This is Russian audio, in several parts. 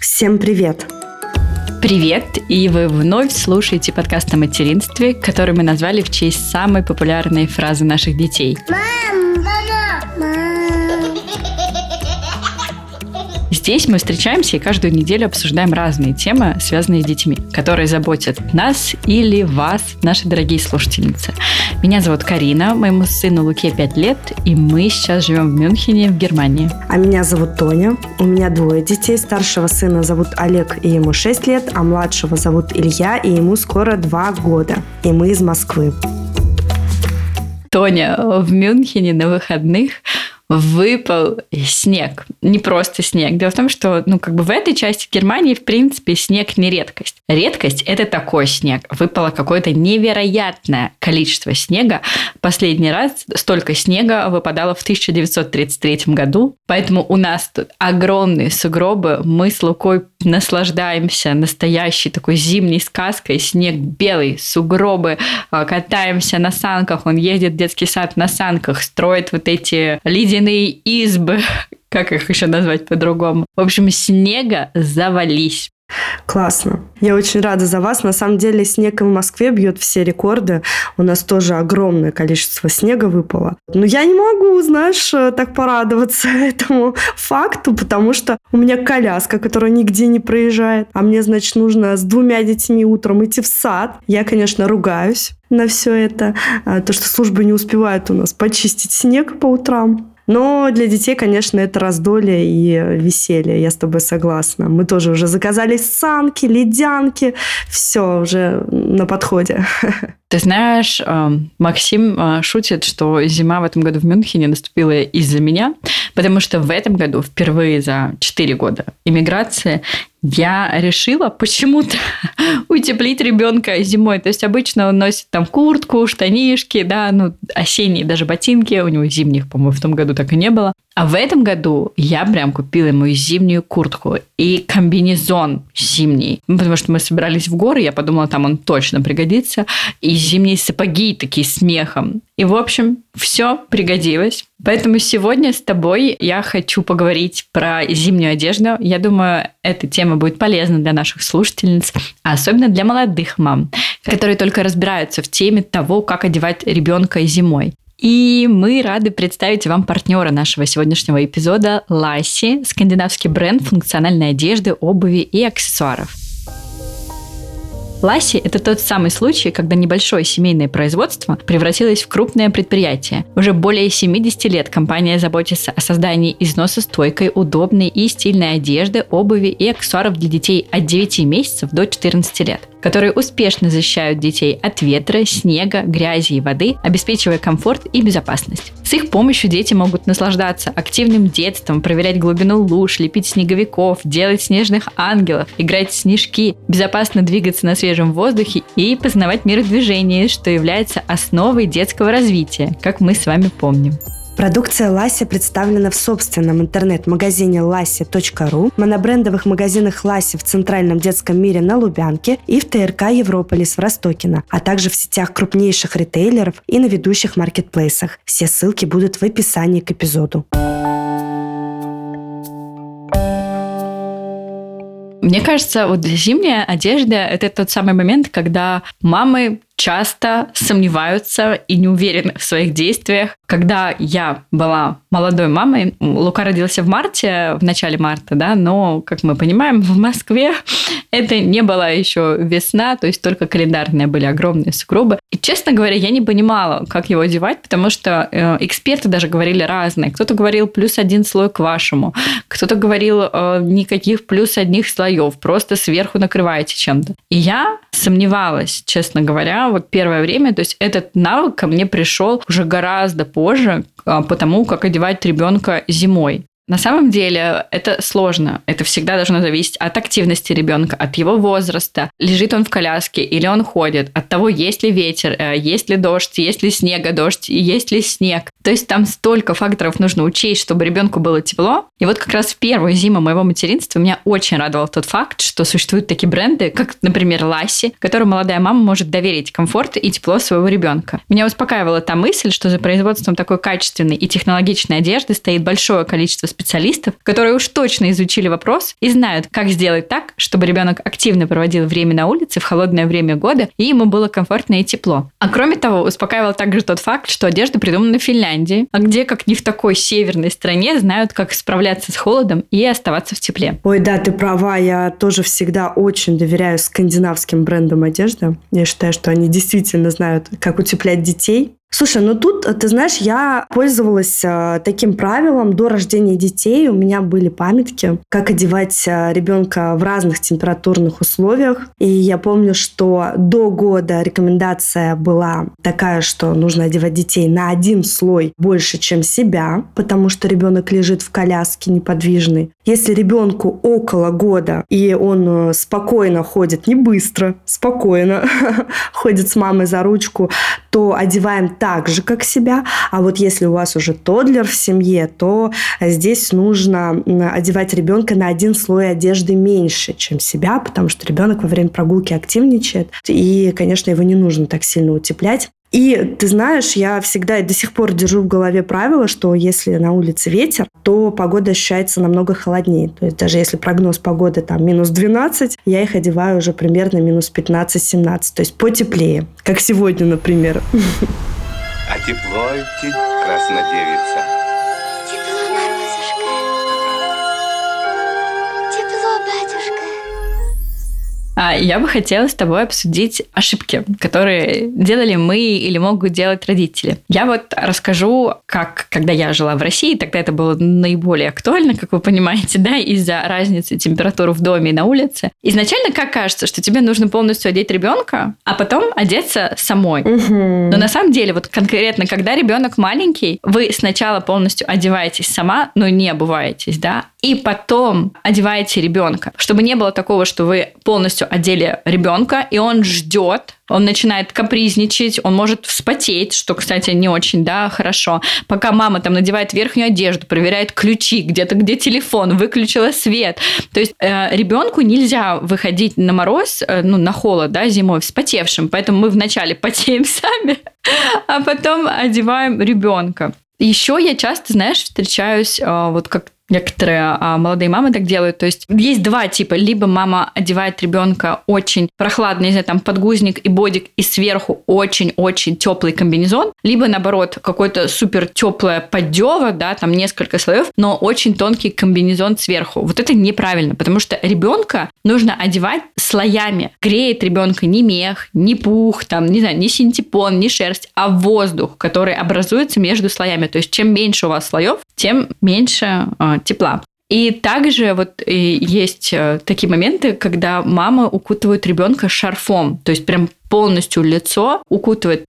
Всем привет! Привет! И вы вновь слушаете подкаст о материнстве, который мы назвали в честь самой популярной фразы наших детей. Мам, мам. Здесь мы встречаемся и каждую неделю обсуждаем разные темы, связанные с детьми, которые заботят нас или вас, наши дорогие слушательницы. Меня зовут Карина, моему сыну Луке 5 лет, и мы сейчас живем в Мюнхене, в Германии. А меня зовут Тоня. У меня двое детей. Старшего сына зовут Олег, и ему 6 лет, а младшего зовут Илья, и ему скоро 2 года. И мы из Москвы. Тоня, в Мюнхене на выходных выпал снег. Не просто снег. Дело в том, что ну, как бы в этой части Германии, в принципе, снег не редкость. Редкость – это такой снег. Выпало какое-то невероятное количество снега. Последний раз столько снега выпадало в 1933 году. Поэтому у нас тут огромные сугробы. Мы с Лукой наслаждаемся настоящей такой зимней сказкой. Снег белый, сугробы, а, катаемся на санках. Он едет в детский сад на санках, строит вот эти ледяные избы, как их еще назвать по-другому. В общем, снега завались. Классно. Я очень рада за вас. На самом деле снег в Москве бьет все рекорды. У нас тоже огромное количество снега выпало. Но я не могу, знаешь, так порадоваться этому факту, потому что у меня коляска, которая нигде не проезжает. А мне, значит, нужно с двумя детьми утром идти в сад. Я, конечно, ругаюсь на все это. А, то, что службы не успевают у нас почистить снег по утрам. Но для детей, конечно, это раздолье и веселье, я с тобой согласна. Мы тоже уже заказали санки, ледянки, все уже на подходе. Ты знаешь, э, Максим э, шутит, что зима в этом году в Мюнхене наступила из-за меня, потому что в этом году впервые за 4 года иммиграции я решила почему-то утеплить ребенка зимой. То есть обычно он носит там куртку, штанишки, да, ну, осенние даже ботинки. У него зимних, по-моему, в том году так и не было. А в этом году я прям купила ему зимнюю куртку и комбинезон зимний. Ну, потому что мы собирались в горы, я подумала, там он точно пригодится. И зимние сапоги такие с мехом. И, в общем, все пригодилось. Поэтому сегодня с тобой я хочу поговорить про зимнюю одежду. Я думаю, эта тема будет полезна для наших слушательниц, а особенно для молодых мам, которые только разбираются в теме того, как одевать ребенка зимой. И мы рады представить вам партнера нашего сегодняшнего эпизода Ласси, скандинавский бренд функциональной одежды, обуви и аксессуаров. Ласси – это тот самый случай, когда небольшое семейное производство превратилось в крупное предприятие. Уже более 70 лет компания заботится о создании износостойкой, удобной и стильной одежды, обуви и аксессуаров для детей от 9 месяцев до 14 лет которые успешно защищают детей от ветра, снега, грязи и воды, обеспечивая комфорт и безопасность. С их помощью дети могут наслаждаться активным детством, проверять глубину луж, лепить снеговиков, делать снежных ангелов, играть в снежки, безопасно двигаться на свежем воздухе и познавать мир в движении, что является основой детского развития, как мы с вами помним. Продукция Ласи представлена в собственном интернет-магазине lassi.ru, монобрендовых магазинах Ласи в Центральном детском мире на Лубянке и в ТРК Европолис в Ростокино, а также в сетях крупнейших ритейлеров и на ведущих маркетплейсах. Все ссылки будут в описании к эпизоду. Мне кажется, вот зимняя одежда – это тот самый момент, когда мамы часто сомневаются и не уверены в своих действиях. Когда я была молодой мамой, Лука родился в марте, в начале марта, да, но, как мы понимаем, в Москве это не была еще весна, то есть только календарные были огромные сугробы. И, честно говоря, я не понимала, как его одевать, потому что э, эксперты даже говорили разные. Кто-то говорил плюс один слой к вашему, кто-то говорил э, никаких плюс одних слоев, просто сверху накрываете чем-то. И я сомневалась, честно говоря, вот первое время, то есть этот навык ко мне пришел уже гораздо позже, а, потому как одевать ребенка зимой. На самом деле это сложно. Это всегда должно зависеть от активности ребенка, от его возраста. Лежит он в коляске или он ходит, от того, есть ли ветер, э, есть ли дождь, есть ли снега дождь, есть ли снег. То есть там столько факторов нужно учесть, чтобы ребенку было тепло. И вот как раз в первую зиму моего материнства меня очень радовал тот факт, что существуют такие бренды, как, например, Ласси, которым молодая мама может доверить комфорт и тепло своего ребенка. Меня успокаивала та мысль, что за производством такой качественной и технологичной одежды стоит большое количество специалистов, которые уж точно изучили вопрос и знают, как сделать так, чтобы ребенок активно проводил время на улице в холодное время года и ему было комфортно и тепло. А кроме того, успокаивал также тот факт, что одежда придумана в Финляндии, а где, как не в такой северной стране, знают, как справляться с холодом и оставаться в тепле. Ой, да, ты права, я тоже всегда очень доверяю скандинавским брендам одежды. Я считаю, что они действительно знают, как утеплять детей. Слушай, ну тут, ты знаешь, я пользовалась э, таким правилом до рождения детей. У меня были памятки, как одевать э, ребенка в разных температурных условиях. И я помню, что до года рекомендация была такая, что нужно одевать детей на один слой больше, чем себя, потому что ребенок лежит в коляске неподвижный. Если ребенку около года, и он э, спокойно ходит, не быстро, спокойно ходит с мамой за ручку, то одеваем так же, как себя. А вот если у вас уже тодлер в семье, то здесь нужно одевать ребенка на один слой одежды меньше, чем себя, потому что ребенок во время прогулки активничает. И, конечно, его не нужно так сильно утеплять. И ты знаешь, я всегда и до сих пор держу в голове правило, что если на улице ветер, то погода ощущается намного холоднее. То есть даже если прогноз погоды там минус 12, я их одеваю уже примерно минус 15-17. То есть потеплее, как сегодня, например. А тепло идти, краснодевица. Я бы хотела с тобой обсудить ошибки, которые делали мы или могут делать родители. Я вот расскажу, как, когда я жила в России, тогда это было наиболее актуально, как вы понимаете, да, из-за разницы температуры в доме и на улице. Изначально как кажется, что тебе нужно полностью одеть ребенка, а потом одеться самой. Но на самом деле, вот конкретно, когда ребенок маленький, вы сначала полностью одеваетесь сама, но не обуваетесь, да, и потом одеваете ребенка, чтобы не было такого, что вы полностью одели ребенка, и он ждет, он начинает капризничать, он может вспотеть, что, кстати, не очень, да, хорошо. Пока мама там надевает верхнюю одежду, проверяет ключи, где-то где телефон, выключила свет. То есть э, ребенку нельзя выходить на мороз, э, ну, на холод, да, зимой, вспотевшим. Поэтому мы вначале потеем сами, а потом одеваем ребенка. Еще я часто, знаешь, встречаюсь, э, вот как Некоторые а, молодые мамы так делают. То есть есть два типа. Либо мама одевает ребенка очень прохладно, не знаю, там подгузник и бодик, и сверху очень-очень теплый комбинезон. Либо наоборот, какой-то супер теплая поддева, да, там несколько слоев, но очень тонкий комбинезон сверху. Вот это неправильно, потому что ребенка нужно одевать слоями. Греет ребенка не мех, не пух, там, не знаю, не синтепон, не шерсть, а воздух, который образуется между слоями. То есть чем меньше у вас слоев, тем меньше а, тепла. И также вот и есть э, такие моменты, когда мама укутывает ребенка шарфом, то есть прям полностью лицо укутывает.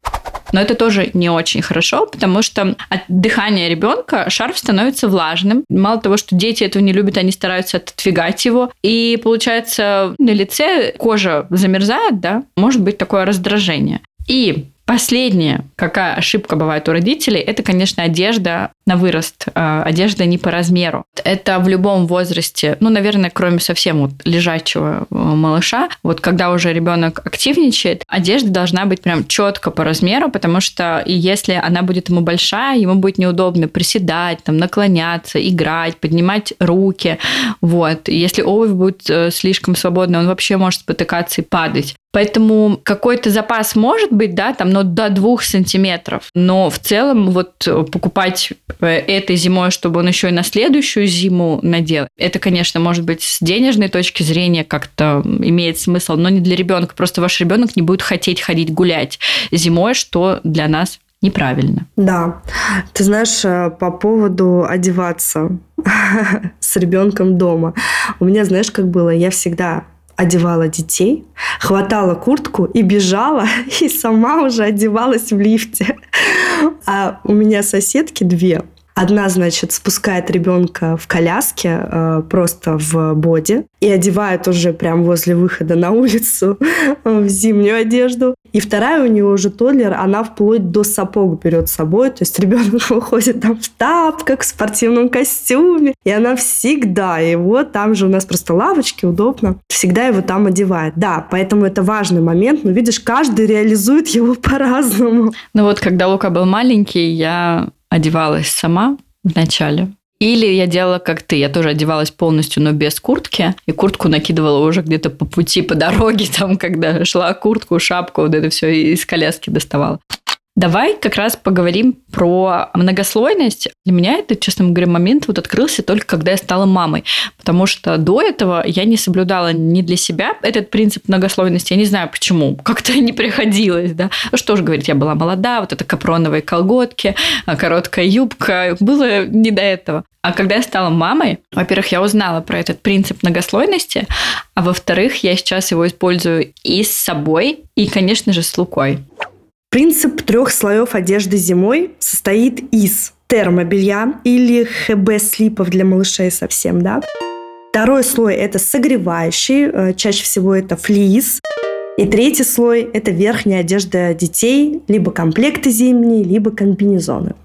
Но это тоже не очень хорошо, потому что от дыхания ребенка шарф становится влажным. Мало того, что дети этого не любят, они стараются отодвигать его. И получается, на лице кожа замерзает, да, может быть такое раздражение. И Последнее, какая ошибка бывает у родителей, это, конечно, одежда на вырост, а, одежда не по размеру. Это в любом возрасте, ну, наверное, кроме совсем вот лежачего э, малыша, вот когда уже ребенок активничает, одежда должна быть прям четко по размеру, потому что и если она будет ему большая, ему будет неудобно приседать, там, наклоняться, играть, поднимать руки, вот. Если обувь будет э, слишком свободная, он вообще может спотыкаться и падать. Поэтому какой-то запас может быть, да, там, но до двух сантиметров. Но в целом вот покупать э, этой зимой, чтобы он еще и на следующую зиму надел, это, конечно, может быть с денежной точки зрения как-то имеет смысл, но не для ребенка. Просто ваш ребенок не будет хотеть ходить гулять зимой, что для нас неправильно. Да. Ты знаешь, э, по поводу одеваться с ребенком дома. У меня, знаешь, как было? Я всегда одевала детей, хватала куртку и бежала, и сама уже одевалась в лифте. А у меня соседки две, Одна, значит, спускает ребенка в коляске, э, просто в боди, и одевает уже прям возле выхода на улицу в зимнюю одежду. И вторая у нее уже тодлер, она вплоть до сапог берет с собой. То есть ребенок выходит там в тапках, в спортивном костюме. И она всегда его, там же у нас просто лавочки, удобно, всегда его там одевает. Да, поэтому это важный момент. Но видишь, каждый реализует его по-разному. Ну вот, когда Лука был маленький, я одевалась сама вначале. Или я делала как ты, я тоже одевалась полностью, но без куртки, и куртку накидывала уже где-то по пути, по дороге, там, когда шла куртку, шапку, вот это все из коляски доставала. Давай как раз поговорим про многослойность. Для меня это, честно говоря, момент вот открылся только когда я стала мамой. Потому что до этого я не соблюдала не для себя этот принцип многослойности. Я не знаю почему. Как-то не приходилось, да. Ну, что же говорить, я была молода, вот это капроновые колготки, а, короткая юбка. Было не до этого. А когда я стала мамой, во-первых, я узнала про этот принцип многослойности, а во-вторых, я сейчас его использую и с собой, и, конечно же, с Лукой. Принцип трех слоев одежды зимой состоит из термобелья или ХБ-слипов для малышей совсем, да. Второй слой – это согревающий, э, чаще всего это флис. И третий слой – это верхняя одежда детей, либо комплекты зимние, либо комбинезоны.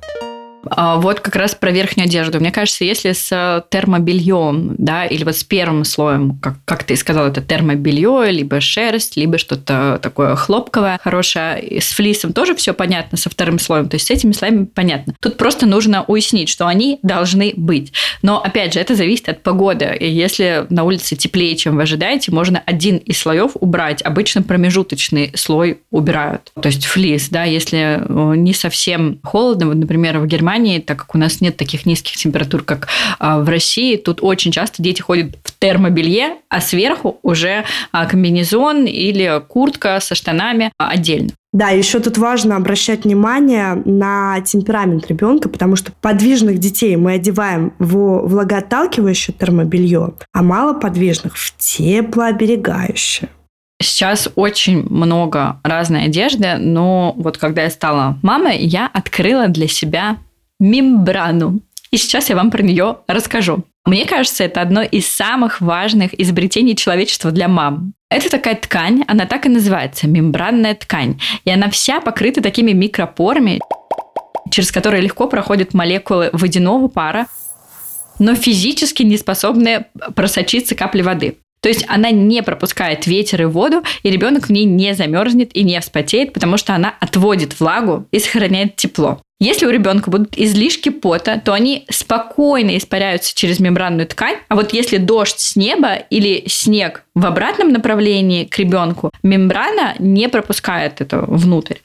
А, вот как раз про верхнюю одежду. Мне кажется, если с термобельем, да, или вот с первым слоем, как, как ты сказал, это термобелье, либо шерсть, либо что-то такое хлопковое, хорошее, и с флисом тоже все понятно, со вторым слоем, то есть с этими слоями понятно. Тут просто нужно уяснить, что они должны быть. Но, опять же, это зависит от погоды. И если на улице теплее, чем вы ожидаете, можно один из слоев убрать. Обычно промежуточный слой убирают. То есть флис, да, если э, не совсем холодно, вот, например, в Германии Германии, так как у нас нет таких низких температур, как а, в России, тут очень часто дети ходят в термобелье, а сверху уже а, комбинезон или куртка со штанами а, отдельно. Да, еще тут важно обращать внимание на темперамент ребенка, потому что подвижных детей мы одеваем в влагоотталкивающее термобелье, а малоподвижных в теплооберегающее. Сейчас очень много разной одежды, но вот когда я стала мамой, я открыла для себя мембрану. И сейчас я вам про нее расскажу. Мне кажется, это одно из самых важных изобретений человечества для мам. Это такая ткань, она так и называется, мембранная ткань. И она вся покрыта такими микропорами, через которые легко проходят молекулы водяного пара, но физически не способны просочиться капли воды. То есть она не пропускает ветер и воду, и ребенок в ней не замерзнет и не вспотеет, потому что она отводит влагу и сохраняет тепло. Если у ребенка будут излишки пота, то они спокойно испаряются через мембранную ткань. А вот если дождь с неба или снег в обратном направлении к ребенку, мембрана не пропускает это внутрь.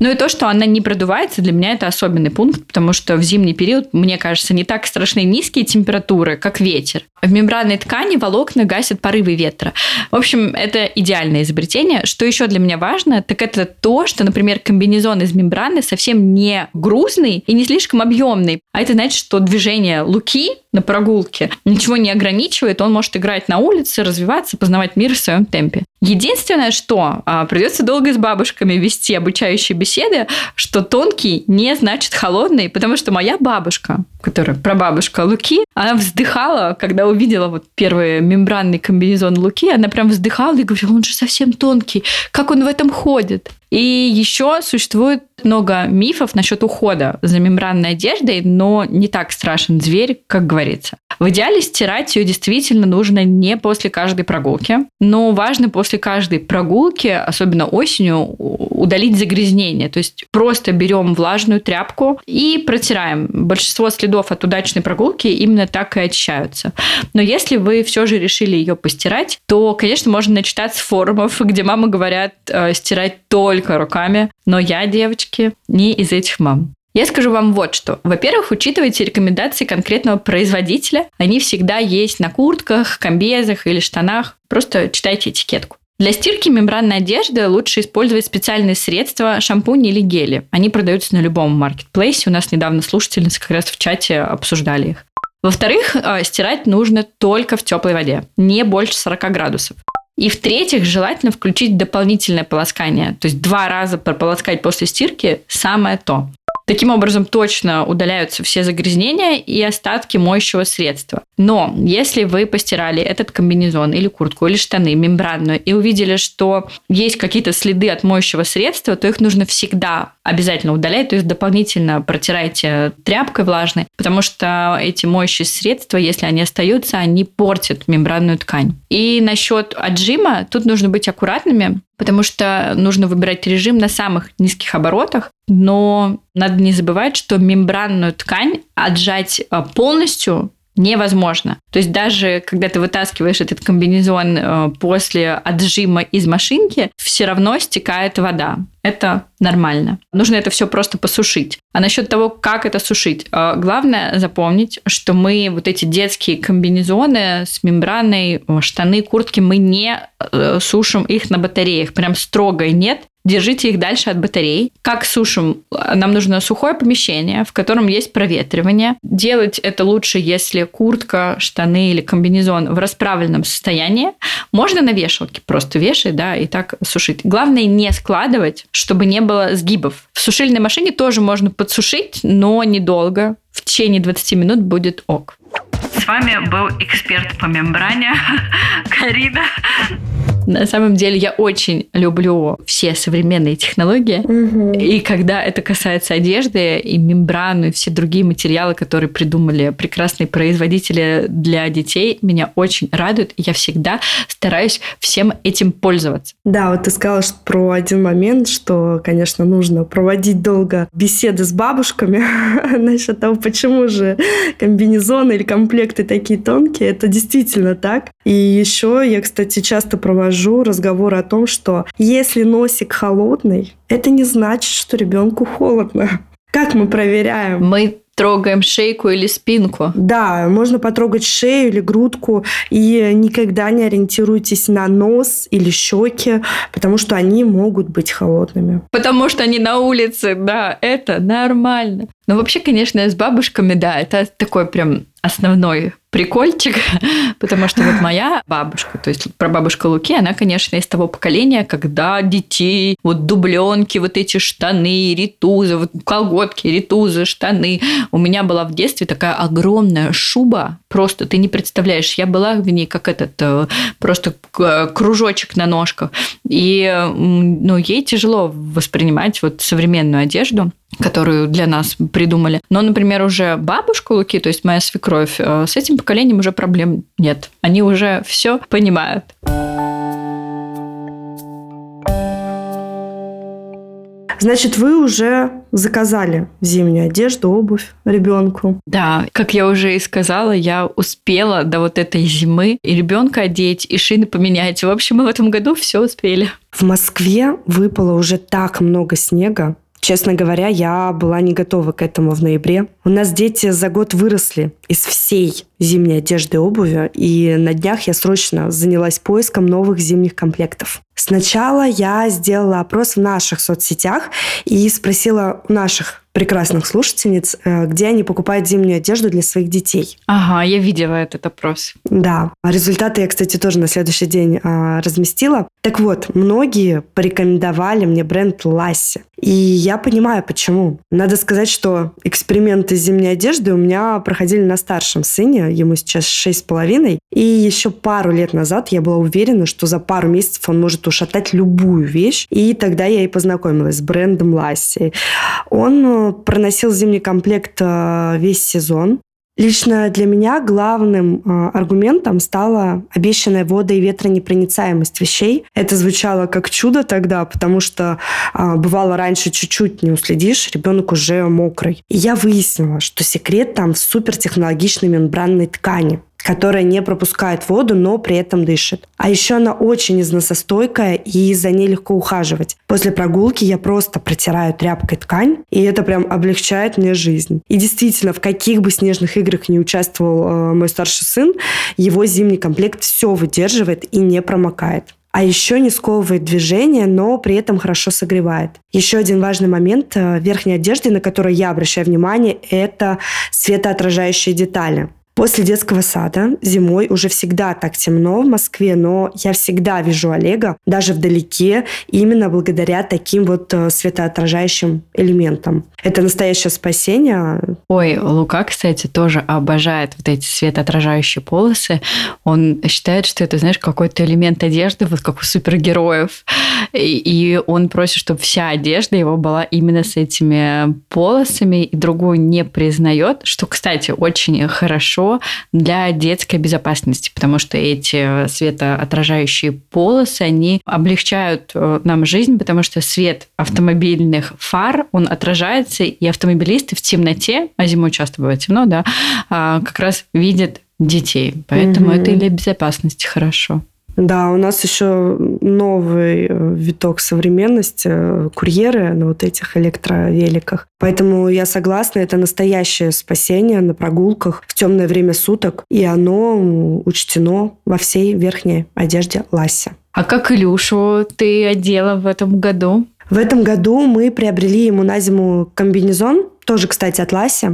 Ну и то, что она не продувается, для меня это особенный пункт, потому что в зимний период, мне кажется, не так страшны низкие температуры, как ветер. В мембранной ткани волокна гасят порывы ветра. В общем, это идеальное изобретение. Что еще для меня важно, так это то, что, например, комбинезон из мембраны совсем не грузный и не слишком объемный. А это значит, что движение луки на прогулке ничего не ограничивает, он может играть на улице, развиваться, познавать мир в своем темпе. Единственное, что а, придется долго с бабушками вести обучающие беседы, что тонкий не значит холодный, потому что моя бабушка, которая прабабушка Луки, она вздыхала, когда увидела вот первый мембранный комбинезон Луки, она прям вздыхала и говорила, он же совсем тонкий, как он в этом ходит? И еще существует много мифов насчет ухода за мембранной одеждой, но не так страшен зверь, как говорится. В идеале стирать ее действительно нужно не после каждой прогулки, но важно после каждой прогулки, особенно осенью, удалить загрязнение. То есть просто берем влажную тряпку и протираем. Большинство следов от удачной прогулки именно так и очищаются. Но если вы все же решили ее постирать, то, конечно, можно начитать с форумов, где мамы говорят э, стирать только руками. Но я, девочки, не из этих мам. Я скажу вам вот что. Во-первых, учитывайте рекомендации конкретного производителя. Они всегда есть на куртках, комбезах или штанах. Просто читайте этикетку. Для стирки мембранной одежды лучше использовать специальные средства, шампуни или гели. Они продаются на любом маркетплейсе. У нас недавно слушательницы как раз в чате обсуждали их. Во-вторых, э, стирать нужно только в теплой воде, не больше 40 градусов. И в-третьих, желательно включить дополнительное полоскание. То есть два раза прополоскать после стирки – самое то. Таким образом, точно удаляются все загрязнения и остатки моющего средства. Но если вы постирали этот комбинезон или куртку, или штаны мембранную и увидели, что есть какие-то следы от моющего средства, то их нужно всегда обязательно удаляйте, то есть дополнительно протирайте тряпкой влажной, потому что эти моющие средства, если они остаются, они портят мембранную ткань. И насчет отжима, тут нужно быть аккуратными, потому что нужно выбирать режим на самых низких оборотах, но надо не забывать, что мембранную ткань отжать а, полностью невозможно. То есть даже когда ты вытаскиваешь этот комбинезон э, после отжима из машинки, все равно стекает вода. Это нормально. Нужно это все просто посушить. А насчет того, как это сушить, э, главное запомнить, что мы вот эти детские комбинезоны с мембраной, э, штаны, куртки, мы не сушим их на батареях. Прям строго нет держите их дальше от батарей. Как сушим? Нам нужно сухое помещение, в котором есть проветривание. Делать это лучше, если куртка, штаны или комбинезон в расправленном состоянии. Можно на вешалке просто вешать, да, и так сушить. Главное не складывать, чтобы не было сгибов. В сушильной машине тоже можно подсушить, но недолго. В течение 20 минут будет ок. С вами был эксперт по мембране Карина. На самом деле я очень люблю все современные технологии. Угу. И когда это касается одежды и мембраны, и все другие материалы, которые придумали прекрасные производители для детей, меня очень радуют. И я всегда стараюсь всем этим пользоваться. Да, вот ты сказала что про один момент, что, конечно, нужно проводить долго беседы с бабушками насчет того, почему же комбинезоны или комплекты такие тонкие. Это действительно так. И еще я, кстати, часто провожу провожу разговоры о том, что если носик холодный, это не значит, что ребенку холодно. Как мы проверяем? Мы трогаем шейку или спинку. Да, можно потрогать шею или грудку, и никогда не ориентируйтесь на нос или щеки, потому что они могут быть холодными. Потому что они на улице, да, это нормально. Но вообще, конечно, с бабушками, да, это такой прям основной прикольчик, потому что вот моя бабушка, то есть про бабушку Луки, она, конечно, из того поколения, когда детей, вот дубленки, вот эти штаны, ритузы, вот колготки, ритузы, штаны. У меня была в детстве такая огромная шуба, просто ты не представляешь, я была в ней как этот э, просто кружочек на ножках, и ну, ей тяжело воспринимать вот современную одежду которую для нас придумали. Но, например, уже бабушка Луки, то есть моя свекровь, э, с этим поколением уже проблем нет. Они уже все понимают. Значит, вы уже заказали зимнюю одежду, обувь ребенку. Да, как я уже и сказала, я успела до вот этой зимы и ребенка одеть, и шины поменять. В общем, мы в этом году все успели. В Москве выпало уже так много снега, Честно говоря, я была не готова к этому в ноябре. У нас дети за год выросли из всей зимней одежды и обуви, и на днях я срочно занялась поиском новых зимних комплектов. Сначала я сделала опрос в наших соцсетях и спросила у наших прекрасных слушательниц, э, где они покупают зимнюю одежду для своих детей. Ага, я видела этот опрос. Да. Результаты я, кстати, тоже на следующий день а, разместила. Так вот, многие порекомендовали мне бренд Ласси. И я понимаю, почему. Надо сказать, что эксперименты с зимней одеждой у меня проходили на старшем сыне, ему сейчас шесть с половиной. И еще пару лет назад я была уверена, что за пару месяцев он может ушатать любую вещь. И тогда я и познакомилась с брендом Ласси. Он проносил зимний комплект э, весь сезон. Лично для меня главным э, аргументом стала обещанная вода и ветронепроницаемость вещей. Это звучало как чудо тогда, потому что э, бывало раньше чуть-чуть не уследишь, ребенок уже мокрый. И я выяснила, что секрет там в супертехнологичной мембранной ткани которая не пропускает воду, но при этом дышит. А еще она очень износостойкая, и за ней легко ухаживать. После прогулки я просто протираю тряпкой ткань, и это прям облегчает мне жизнь. И действительно, в каких бы снежных играх не участвовал э, мой старший сын, его зимний комплект все выдерживает и не промокает а еще не сковывает движение, но при этом хорошо согревает. Еще один важный момент э, верхней одежды, на который я обращаю внимание, это светоотражающие детали. После детского сада зимой уже всегда так темно в Москве, но я всегда вижу Олега, даже вдалеке, именно благодаря таким вот э, светоотражающим элементам. Это настоящее спасение. Ой, Лука, кстати, тоже обожает вот эти светоотражающие полосы. Он считает, что это, знаешь, какой-то элемент одежды, вот как у супергероев. И он просит, чтобы вся одежда его была именно с этими полосами, и другую не признает, что, кстати, очень хорошо для детской безопасности, потому что эти светоотражающие полосы, они облегчают э, нам жизнь, потому что свет автомобильных фар, он отражается, и автомобилисты в темноте, а зимой часто бывает темно, да, а, как раз видят детей. Поэтому угу. это и для безопасности хорошо. Да, у нас еще новый э, виток современности, э, курьеры на вот этих электровеликах. Поэтому я согласна, это настоящее спасение на прогулках в темное время суток, и оно учтено во всей верхней одежде Ласси. А как Илюшу ты одела в этом году? В этом году мы приобрели ему на зиму комбинезон, тоже, кстати, от Ласи.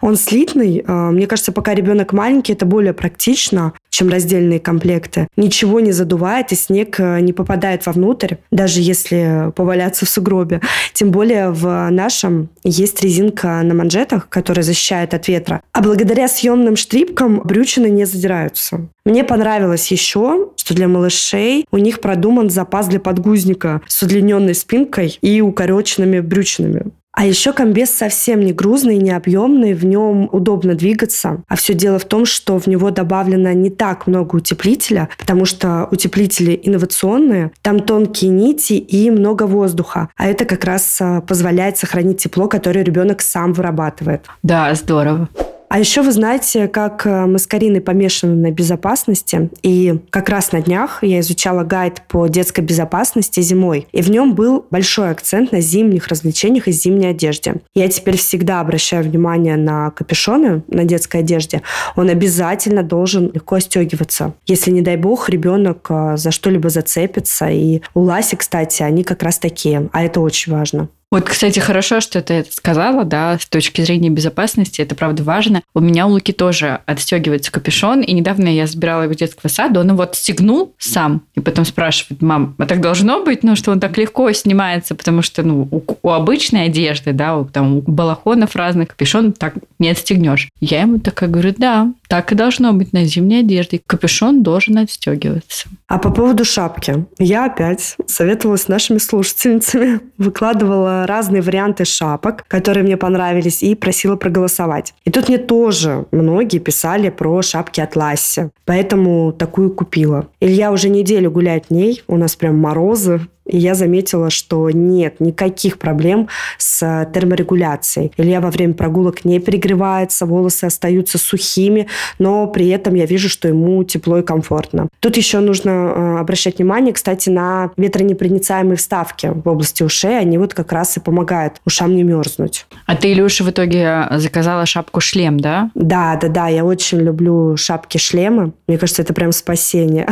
Он слитный. А, мне кажется, пока ребенок маленький, это более практично, чем раздельные комплекты. Ничего не задувает, и снег э, не попадает вовнутрь, даже если поваляться в сугробе. Тем более в нашем есть резинка на манжетах, которая защищает от ветра. А благодаря съемным штрипкам брючины не задираются. Мне понравилось еще, что для малышей у них продуман запас для подгузника с удлиненной спинкой и укороченными брючинами. А еще комбез совсем не грузный, не объемный, в нем удобно двигаться. А все дело в том, что в него добавлено не так много утеплителя, потому что утеплители инновационные, там тонкие нити и много воздуха. А это как раз а, позволяет сохранить тепло, которое ребенок сам вырабатывает. Да, здорово. А еще вы знаете, как э, Кариной помешаны на безопасности. И как раз на днях я изучала гайд по детской безопасности зимой. И в нем был большой акцент на зимних развлечениях и зимней одежде. Я теперь всегда обращаю внимание на капюшоны на детской одежде. Он обязательно должен легко стегиваться. Если, не дай бог, ребенок э, за что-либо зацепится. И у Ласи, кстати, они как раз такие. А это очень важно. Вот, кстати, хорошо, что ты это сказала, да, с точки зрения безопасности, это правда важно. У меня у Луки тоже отстегивается капюшон, и недавно я забирала его в детского сада, он его отстегнул сам, и потом спрашивает, мам, а так должно быть, ну, что он так легко снимается, потому что, ну, у, у обычной одежды, да, у, там, у балахонов разных капюшон так не отстегнешь. Я ему такая говорю, да, так и должно быть на зимней одежде. Капюшон должен отстегиваться. А по поводу шапки. Я опять советовалась с нашими слушательницами, выкладывала разные варианты шапок, которые мне понравились, и просила проголосовать. И тут мне тоже многие писали про шапки от Ласси, поэтому такую купила. Илья уже неделю гуляет в ней, у нас прям морозы, и я заметила, что нет никаких проблем с терморегуляцией. Илья во время прогулок не перегревается, волосы остаются сухими, но при этом я вижу, что ему тепло и комфортно. Тут еще нужно э, обращать внимание, кстати, на ветронепроницаемые вставки в области ушей. Они вот как раз и помогают ушам не мерзнуть. А ты, Илюша, в итоге заказала шапку-шлем, да? Да, да, да. Я очень люблю шапки-шлемы. Мне кажется, это прям спасение.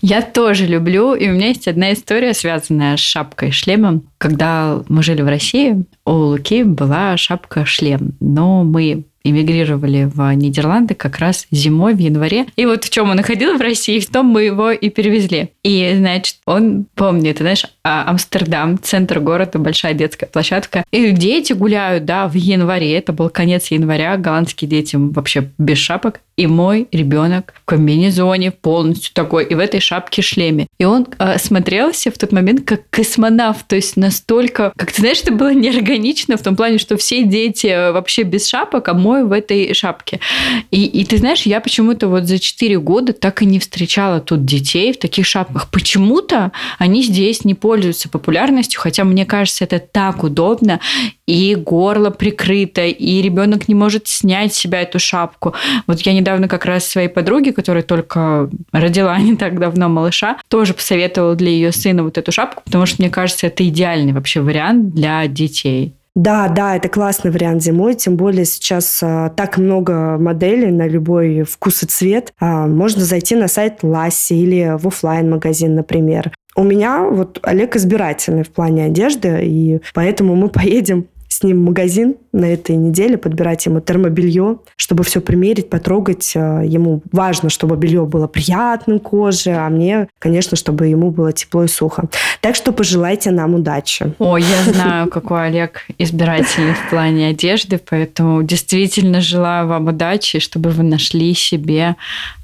Я тоже люблю. И у меня есть одна история, связанная с шапкой шлемом. Когда мы жили в России, у Луки была шапка-шлем, но мы эмигрировали в Нидерланды как раз зимой в январе. И вот в чем он находил в России, в том мы его и перевезли. И, значит, он помнит, знаешь, а, Амстердам, центр города, большая детская площадка. И дети гуляют, да, в январе. Это был конец января. Голландские дети вообще без шапок. И мой ребенок в комбинезоне полностью такой, и в этой шапке-шлеме. И он э, смотрелся в тот момент как космонавт, то есть настолько, как ты знаешь, это было неорганично в том плане, что все дети вообще без шапок, а мой в этой шапке. И, и ты знаешь, я почему-то вот за 4 года так и не встречала тут детей в таких шапках. Почему-то они здесь не пользуются популярностью, хотя мне кажется, это так удобно, и горло прикрыто, и ребенок не может снять с себя эту шапку. Вот я недавно как раз своей подруге, которая только родила не так давно малыша, тоже посоветовала для ее сына вот эту шапку, потому что мне кажется, это идеальный вообще вариант для детей. Да, да, это классный вариант зимой, тем более сейчас а, так много моделей на любой вкус и цвет. А, можно зайти на сайт Ласси или в офлайн магазин например. У меня вот Олег избирательный в плане одежды, и поэтому мы поедем с ним магазин на этой неделе, подбирать ему термобелье, чтобы все примерить, потрогать. Э, ему важно, чтобы белье было приятным коже, а мне, конечно, чтобы ему было тепло и сухо. Так что пожелайте нам удачи. О, я знаю, какой Олег избирательный в плане одежды, поэтому действительно желаю вам удачи, чтобы вы нашли себе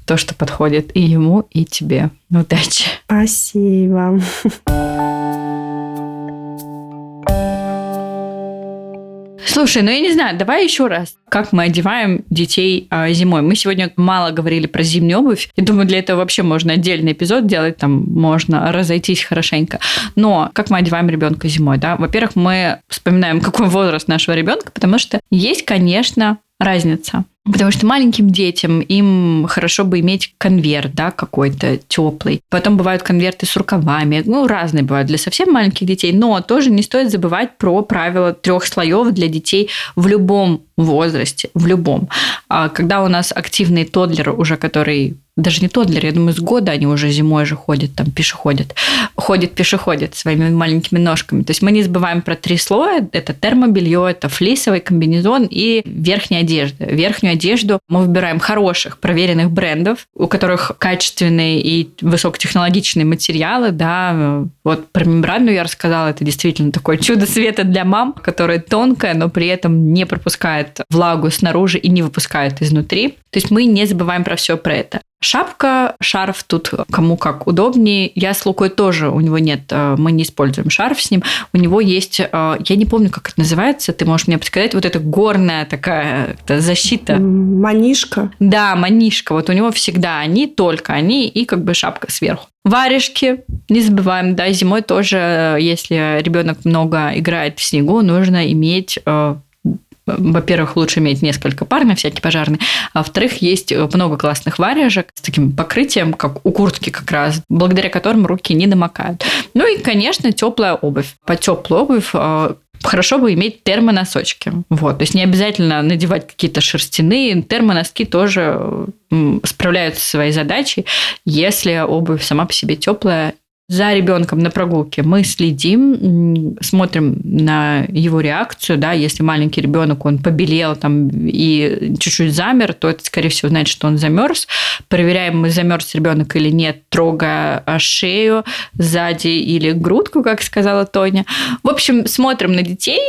то, что подходит и ему, и тебе. Удачи. Спасибо. Слушай, ну я не знаю, давай еще раз, как мы одеваем детей а, зимой. Мы сегодня мало говорили про зимнюю обувь. Я думаю, для этого вообще можно отдельный эпизод делать, там можно разойтись хорошенько. Но как мы одеваем ребенка зимой, да? Во-первых, мы вспоминаем, какой возраст нашего ребенка, потому что есть, конечно, разница. Потому что маленьким детям им хорошо бы иметь конверт, да, какой-то теплый. Потом бывают конверты с рукавами. Ну, разные бывают для совсем маленьких детей. Но тоже не стоит забывать про правило трех слоев для детей в любом возрасте, в любом. А когда у нас активный тодлер уже, который даже не тодлер, я думаю, с года они уже зимой же ходят, там пешеходят, ходят пешеходят своими маленькими ножками. То есть мы не забываем про три слоя. Это термобелье, это флисовый комбинезон и верхняя одежда. Верхнюю одежду мы выбираем хороших, проверенных брендов, у которых качественные и высокотехнологичные материалы, да. Вот про мембранную я рассказала, это действительно такое чудо света для мам, которое тонкое, но при этом не пропускает влагу снаружи и не выпускает изнутри. То есть мы не забываем про все про это. Шапка, шарф тут кому как удобнее. Я с Лукой тоже, у него нет, э, мы не используем шарф с ним. У него есть, э, я не помню, как это называется, ты можешь мне подсказать, вот эта горная такая защита. Манишка. Да, манишка. Вот у него всегда они, только они и как бы шапка сверху. Варежки, не забываем, да, зимой тоже, если ребенок много играет в снегу, нужно иметь э, во-первых, лучше иметь несколько пар на всякий пожарный, а во-вторых, есть много классных варежек с таким покрытием, как у куртки как раз, благодаря которым руки не намокают. Ну и, конечно, теплая обувь. По теплую обувь э, хорошо бы иметь термоносочки. Вот. То есть не обязательно надевать какие-то шерстяные. Термоноски тоже справляются со своей задачей, если обувь сама по себе теплая за ребенком на прогулке мы следим, смотрим на его реакцию, да, если маленький ребенок, он побелел там и чуть-чуть замер, то это, скорее всего, значит, что он замерз. Проверяем, мы замерз ребенок или нет, трогая шею сзади или грудку, как сказала Тоня. В общем, смотрим на детей,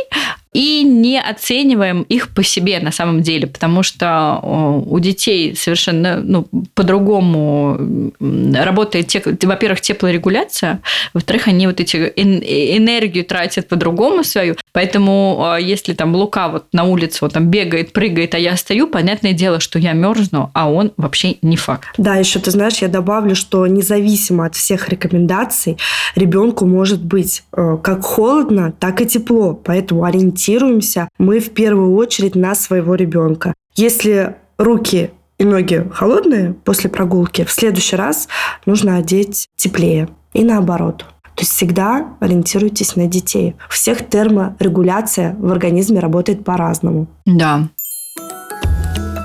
и не оцениваем их по себе на самом деле, потому что у детей совершенно ну, по-другому работает, во-первых, теплорегуляция, во-вторых, они вот эти энергию тратят по-другому свою, поэтому а, если там Лука вот на улице вот там бегает, прыгает, а я стою, понятное дело, что я мерзну, а он вообще не факт. Да, еще ты знаешь, я добавлю, что независимо от всех рекомендаций, ребенку может быть э, как холодно, так и тепло, поэтому ориентир ориентируемся мы в первую очередь на своего ребенка. Если руки и ноги холодные после прогулки, в следующий раз нужно одеть теплее. И наоборот. То есть всегда ориентируйтесь на детей. У всех терморегуляция в организме работает по-разному. Да,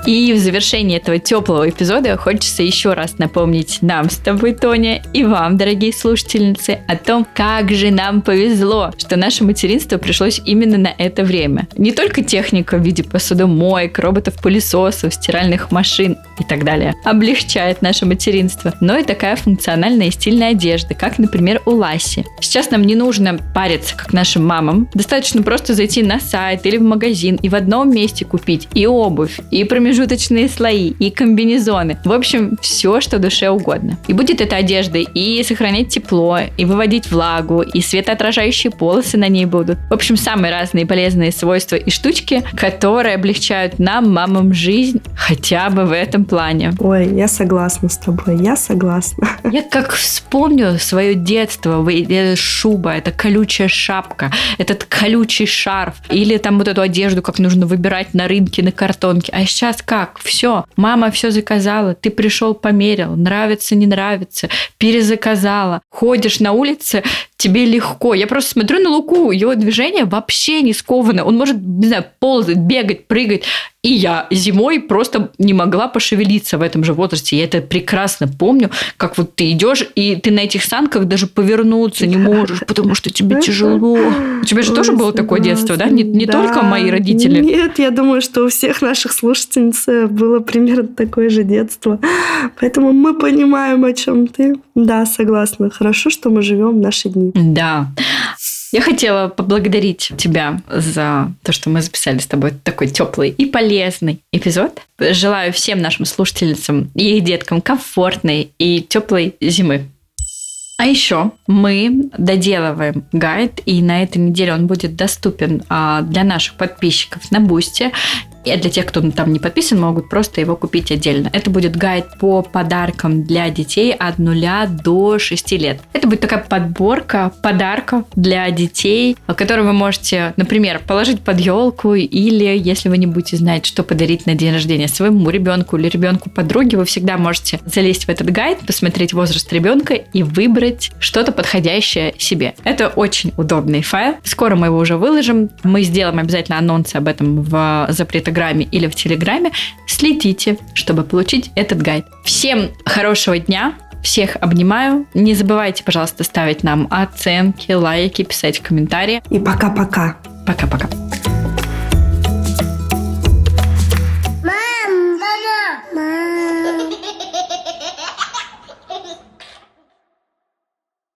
и в завершении этого теплого эпизода хочется еще раз напомнить нам с тобой, Тоня, и вам, дорогие слушательницы, о том, как же нам повезло, что наше материнство пришлось именно на это время. Не только техника в виде посудомоек, роботов-пылесосов, стиральных машин и так далее облегчает наше материнство, но и такая функциональная и стильная одежда, как, например, у Ласи. Сейчас нам не нужно париться, как нашим мамам. Достаточно просто зайти на сайт или в магазин и в одном месте купить и обувь, и промежуток промежуточные слои и комбинезоны. В общем, все, что душе угодно. И будет эта одежда и сохранять тепло, и выводить влагу, и светоотражающие полосы на ней будут. В общем, самые разные полезные свойства и штучки, которые облегчают нам, мамам, жизнь хотя бы в этом плане. Ой, я согласна с тобой, я согласна. Я как вспомню свое детство, эта шуба, эта колючая шапка, этот колючий шарф, или там вот эту одежду, как нужно выбирать на рынке, на картонке. А сейчас как? Все, мама все заказала, ты пришел, померил, нравится, не нравится, перезаказала. Ходишь на улице, тебе легко. Я просто смотрю на Луку, его движение вообще не сковано. Он может, не знаю, ползать, бегать, прыгать. И я зимой просто не могла пошевелиться в этом же возрасте. Я это прекрасно помню, как вот ты идешь, и ты на этих санках даже повернуться не можешь, потому что тебе тяжело. У тебя же Ой, тоже было такое детство, да? Не, не согласна. только Да. мои родители. Нет, я думаю, что у всех наших слушательниц э, было примерно такое же детство. Поэтому мы понимаем, о чем ты. Да, согласна. Хорошо, что мы живем в наши дни. Да. Я хотела поблагодарить тебя за то, что мы записали с тобой такой теплый и полезный эпизод. Желаю всем нашим слушательницам и их деткам комфортной и теплой зимы. А еще мы доделываем гайд, и на этой неделе он будет доступен а, для наших подписчиков на Бусте. И для тех, кто там не подписан, могут просто его купить отдельно. Это будет гайд по подаркам для детей от 0 до 6 лет. Это будет такая подборка подарков для детей, которые вы можете, например, положить под елку или, если вы не будете знать, что подарить на день рождения своему ребенку или ребенку подруги, вы всегда можете залезть в этот гайд, посмотреть возраст ребенка и выбрать что-то подходящее себе. Это очень удобный файл. Скоро мы его уже выложим. Мы сделаем обязательно анонсы об этом в запретограмме или в Телеграме. Следите, чтобы получить этот гайд. Всем хорошего дня! Всех обнимаю. Не забывайте, пожалуйста, ставить нам оценки, лайки, писать комментарии. И пока-пока. Пока-пока.